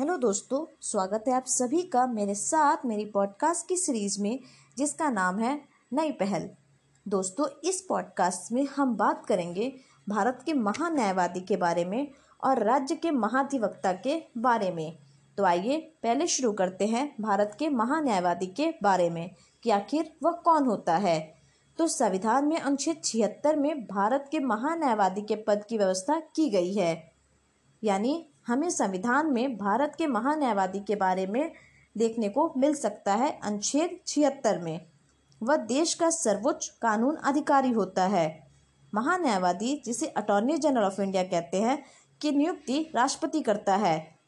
Hello दोस्तों, स्वागत है आप सभी का मेरे साथ मेरी पॉडकास्ट की सीरीज़ में, जिसका नाम है नई पहल। दोस्तों, इस पॉडकास्ट में हम बात करेंगे भारत के महान्यायवादी के बारे में और राज्य के महाधिवक्ता के बारे में। तो आइए, पहले शुरू करते हैं भारत के महान्यायवादी के बारे में, कि आखिर वह कौन होता है। तो संविधान में अनुच्छेद छिहत्तर में भारत के महान्यायवादी के पद की व्यवस्था की गई है। यानी हमें संविधान में भारत के महान्यायवादी के बारे में देखने को मिल सकता है अनुच्छेद छिहत्तर में। वह देश का सर्वोच्च कानून अधिकारी होता है। महान्यायवादी, जिसे अटॉर्नी जनरल ऑफ़ इंडिया कहते हैं, की नियुक्ति राष्ट्रपति करता है।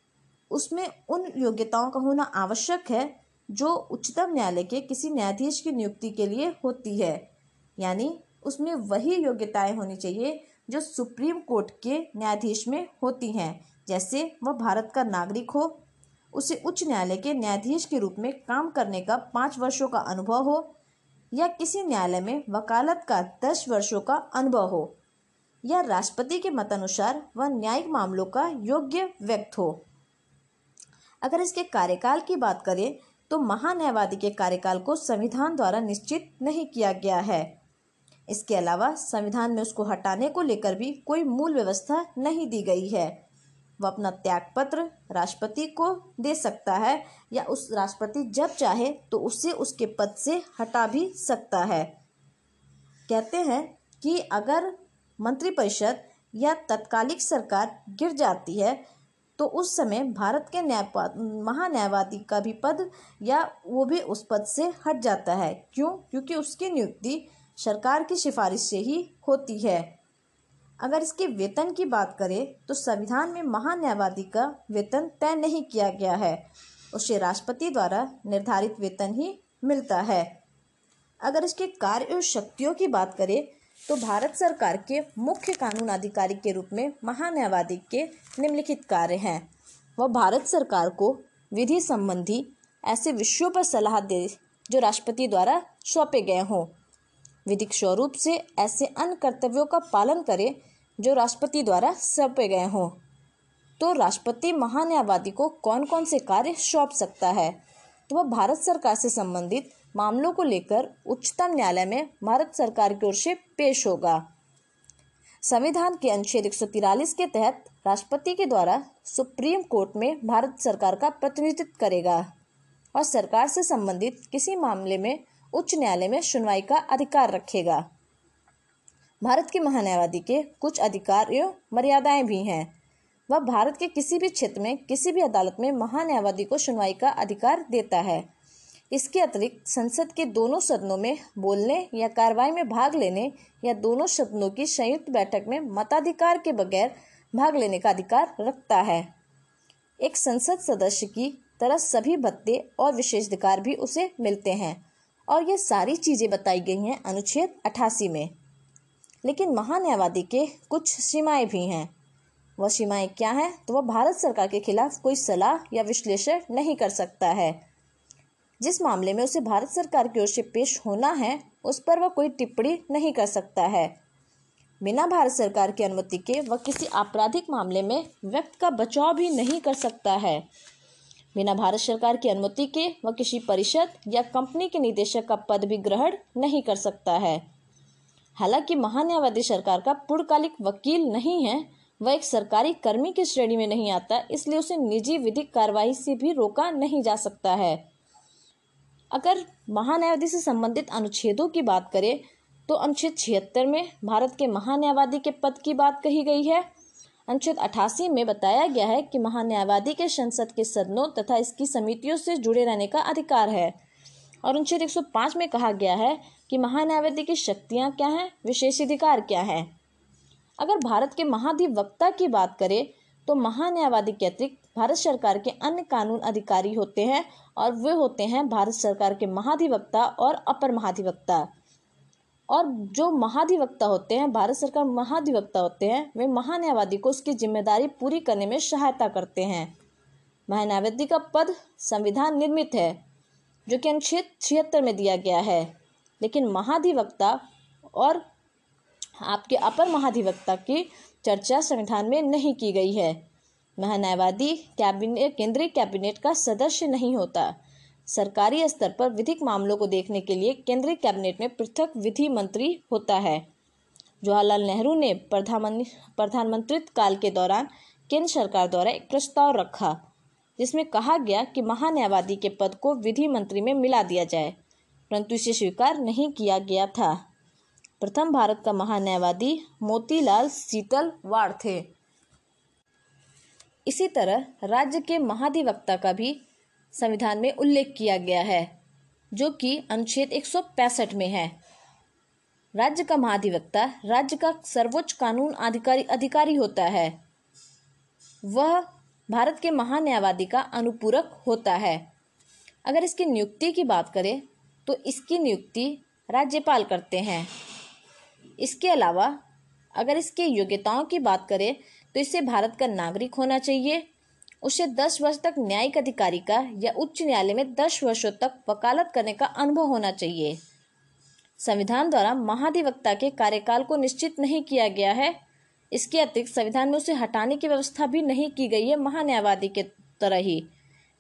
उसमें उन योग्यताओं का होना आवश्यक है, जो उच्चतम न्यायालय के किसी न्यायाधीश की नियुक्ति के लिए होती है। यानी उसमें वही योग्यताएँ होनी चाहिए, जो सुप्रीम कोर्ट के न्यायाधीश में होती हैं। जैसे वह भारत का नागरिक हो, उसे उच्च न्यायालय के न्यायाधीश के रूप में काम करने का पाँच वर्षों का अनुभव हो या किसी न्यायालय में वकालत का दस वर्षों का अनुभव हो या राष्ट्रपति के मतानुसार वह न्यायिक मामलों का योग्य व्यक्त हो। अगर इसके कार्यकाल की बात करें तो महान्यायवादी के कार्यकाल को संविधान द्वारा निश्चित नहीं किया गया है। इसके अलावा संविधान में उसको हटाने को लेकर भी कोई मूल व्यवस्था नहीं दी गई है। वह अपना त्याग पत्र राष्ट्रपति को दे सकता है या उस राष्ट्रपति जब चाहे तो उसे उसके पद से हटा भी सकता है। कहते हैं कि अगर मंत्रिपरिषद या तत्कालिक सरकार गिर जाती है तो उस समय भारत के न्यायपा महान्यायवादी का भी पद या वो भी उस पद से हट जाता है। क्यों? क्योंकि उसकी नियुक्ति सरकार की सिफारिश से ही होती है। अगर इसके वेतन की बात करें तो संविधान में महान्यायवादी का वेतन तय नहीं किया गया है। उसे राष्ट्रपति द्वारा निर्धारित वेतन ही मिलता है। अगर इसके कार्य और शक्तियों की बात करें तो भारत सरकार के मुख्य कानून अधिकारी के रूप में महान्यायवादी के निम्नलिखित कार्य हैं। वह भारत सरकार को विधि संबंधी ऐसे विषयों पर सलाह दे जो राष्ट्रपति द्वारा सौंपे गए हों। विधिक स्वरूप से ऐसे अन्य कर्तव्यों का पालन करे जो राष्ट्रपति द्वारा सौंपे गए हों। तो राष्ट्रपति महान्यायवादी को कौन कौन से कार्य सौंप सकता है? तो वह भारत सरकार से संबंधित मामलों को लेकर उच्चतम न्यायालय में भारत सरकार की ओर से पेश होगा। संविधान के अनुच्छेद एक के तहत राष्ट्रपति के द्वारा सुप्रीम कोर्ट में भारत सरकार का प्रतिनिधित्व करेगा और सरकार से संबंधित किसी मामले में उच्च न्यायालय में सुनवाई का अधिकार रखेगा। भारत के महान्यायवादी के कुछ अधिकार एवं मर्यादाएँ भी हैं। वह भारत के किसी भी क्षेत्र में, किसी भी अदालत में महान्यायवादी को सुनवाई का अधिकार देता है। इसके अतिरिक्त संसद के दोनों सदनों में बोलने या कार्रवाई में भाग लेने या दोनों सदनों की संयुक्त बैठक में मताधिकार के बगैर भाग लेने का अधिकार रखता है। एक संसद सदस्य की तरह सभी भत्ते और विशेषाधिकार भी उसे मिलते हैं। और ये सारी चीज़ें बताई गई हैं अनुच्छेद अठासी में। लेकिन महान्यायवादी के कुछ सीमाएँ भी हैं। वह सीमाएँ क्या हैं? तो वह भारत सरकार के खिलाफ कोई सलाह या विश्लेषण नहीं कर सकता है। जिस मामले में उसे भारत सरकार की ओर से पेश होना है, उस पर वह कोई टिप्पणी नहीं कर सकता है। बिना भारत सरकार की अनुमति के वह किसी आपराधिक मामले में व्यक्त का बचाव भी नहीं कर सकता है। बिना भारत सरकार की अनुमति के वह किसी परिषद या कंपनी के निदेशक का पद भी ग्रहण नहीं कर सकता है। हालाँकि महान्यायवादी सरकार का पूर्णकालिक वकील नहीं है, वह एक सरकारी कर्मी की श्रेणी में नहीं आता, इसलिए उसे निजी विधिक कार्रवाई से भी रोका नहीं जा सकता है। अगर महान्यायवादी से संबंधित अनुच्छेदों की बात करें तो अनुच्छेद छिहत्तर में भारत के महान्यायवादी के पद की बात कही गई है। अनुच्छेद अठासी में बताया गया है कि महान्यायवादी के संसद के सदनों तथा इसकी समितियों से जुड़े रहने का अधिकार है। और अनुच्छेद 105 में कहा गया है कि महान्यायवादी की शक्तियाँ क्या हैं विशेषाधिकार क्या हैं। अगर भारत के महाधिवक्ता की बात करें तो महान्यायवादी के अतिरिक्त भारत सरकार के अन्य कानून अधिकारी होते हैं और वे होते हैं भारत सरकार के महाधिवक्ता और अपर महाधिवक्ता। और जो महाधिवक्ता होते हैं, भारत सरकार महाधिवक्ता होते हैं, वे महान्यायवादी को उसकी ज़िम्मेदारी पूरी करने में सहायता करते हैं। महान्यायवादी का पद संविधान निर्मित है, जो कि अनुच्छेद छिहत्तर में दिया गया है। लेकिन महाधिवक्ता और आपके अपर महाधिवक्ता की चर्चा संविधान में नहीं की गई है। महान्यायवादी कैबिनेट, केंद्रीय कैबिनेट का सदस्य नहीं होता। सरकारी स्तर पर विधिक मामलों को देखने के लिए केंद्रीय कैबिनेट में पृथक विधि मंत्री होता है। जवाहरलाल नेहरू ने प्रधानमंत्रित्व काल के दौरान केंद्र सरकार द्वारा एक प्रस्ताव रखा, जिसमें कहा गया कि महान्यायवादी के पद को विधि मंत्री में मिला दिया जाए, परंतु इसे स्वीकार नहीं किया गया था। प्रथम भारत का महान्यायवादी मोतीलाल सीतल वाड़ थे। इसी तरह राज्य के महाधिवक्ता का भी संविधान में उल्लेख किया गया है, जो कि अनुच्छेद एक सौ पैंसठ में है। राज्य का महाधिवक्ता, राज्य का सर्वोच्च कानून अधिकारी अधिकारी होता है। वह भारत के महान्यायवादी का अनुपूरक होता है। अगर इसकी नियुक्ति की बात करें तो इसकी नियुक्ति राज्यपाल करते हैं। इसके अलावा, अगर इसके योग्यताओं की बात करें तो इसे भारत का नागरिक होना चाहिए। उसे दस वर्ष तक न्यायिक अधिकारी का या उच्च न्यायालय में दस वर्षों तक वकालत करने का अनुभव होना चाहिए। संविधान द्वारा महाधिवक्ता के कार्यकाल को निश्चित नहीं किया गया है। इसके अतिरिक्त संविधान में उसे हटाने की व्यवस्था भी नहीं की गई है महान्यायवादी के तरह ही।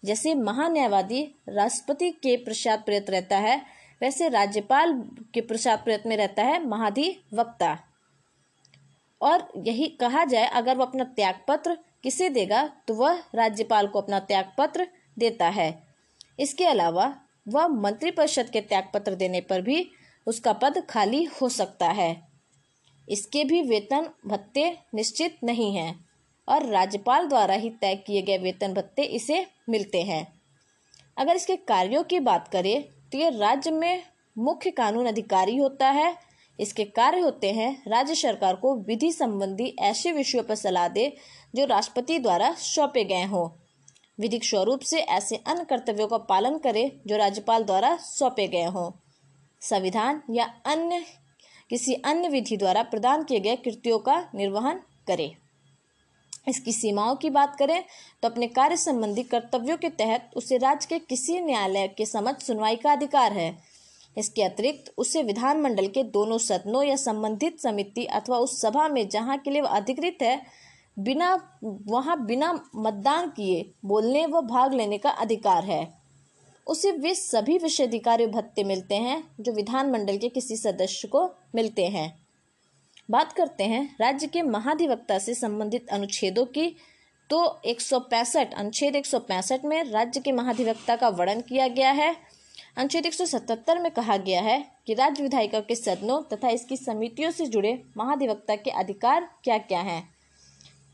जैसे महान्यायवादी राष्ट्रपति के प्रसाद प्रयत्न रहता है, वैसे राज्यपाल के प्रसाद प्रयत्न में रहता है महाधिवक्ता। और यही कहा जाए, अगर वो अपना त्याग पत्र किसे देगा तो वह राज्यपाल को अपना त्याग पत्र देता है। इसके अलावा वह मंत्रिपरिषद के त्याग पत्र देने पर भी उसका पद खाली हो सकता है। इसके भी वेतन भत्ते निश्चित नहीं हैं और राज्यपाल द्वारा ही तय किए गए वेतन भत्ते इसे मिलते हैं। अगर इसके कार्यों की बात करें तो ये राज्य में मुख्य कानून अधिकारी होता है इसके कार्य होते हैं राज्य सरकार को विधि संबंधी ऐसे विषयों पर सलाह दे, जो राष्ट्रपति द्वारा सौंपे गए हों। विधिक स्वरूप से ऐसे अन्य कर्तव्यों का पालन करे, जो राज्यपाल द्वारा सौंपे गए हों। संविधान या अन्य, किसी अन्य विधि द्वारा प्रदान किए गए कृत्यों का निर्वहन करे। इसकी सीमाओं की बात करें तो अपने कार्य संबंधी कर्तव्यों के तहत उसे राज्य के किसी न्यायालय के समक्ष सुनवाई का अधिकार है। इसके अतिरिक्त उसे विधानमंडल के दोनों सदनों या संबंधित समिति अथवा उस सभा में जहाँ के लिए वह अधिकृत है, बिना, वहाँ बिना मतदान किए बोलने व भाग लेने का अधिकार है। उसे वे सभी विषयाधिकारी भत्ते मिलते हैं, जो विधानमंडल के किसी सदस्य को मिलते हैं। बात करते हैं, राज्य के महाधिवक्ता से संबंधित अनुच्छेदों की। तो एक सौ पैंसठ, अनुच्छेद एक सौ पैंसठ में राज्य के महाधिवक्ता का वर्णन किया गया है। अनुच्छेद एक सौ सतहत्तर में कहा गया है कि राज्य विधायिका के सदनों तथा इसकी समितियों से जुड़े महाधिवक्ता के अधिकार क्या क्या हैं?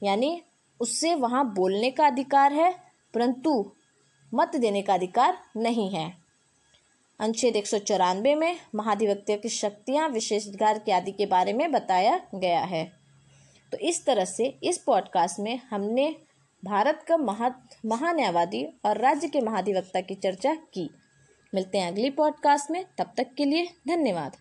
यानी उससे वहाँ बोलने का अधिकार है, परंतु मत देने का अधिकार नहीं है। अनुच्छेद एक सौ चौरानवे में महाधिवक्ता की शक्तियाँ विशेषाधिकार के आदि के बारे में बताया गया है। तो इस तरह से इस पॉडकास्ट में हमने भारत का महा महान्यायवादी और राज्य के महाधिवक्ता की चर्चा की। मिलते हैं अगली पॉडकास्ट में। तब तक के लिए धन्यवाद।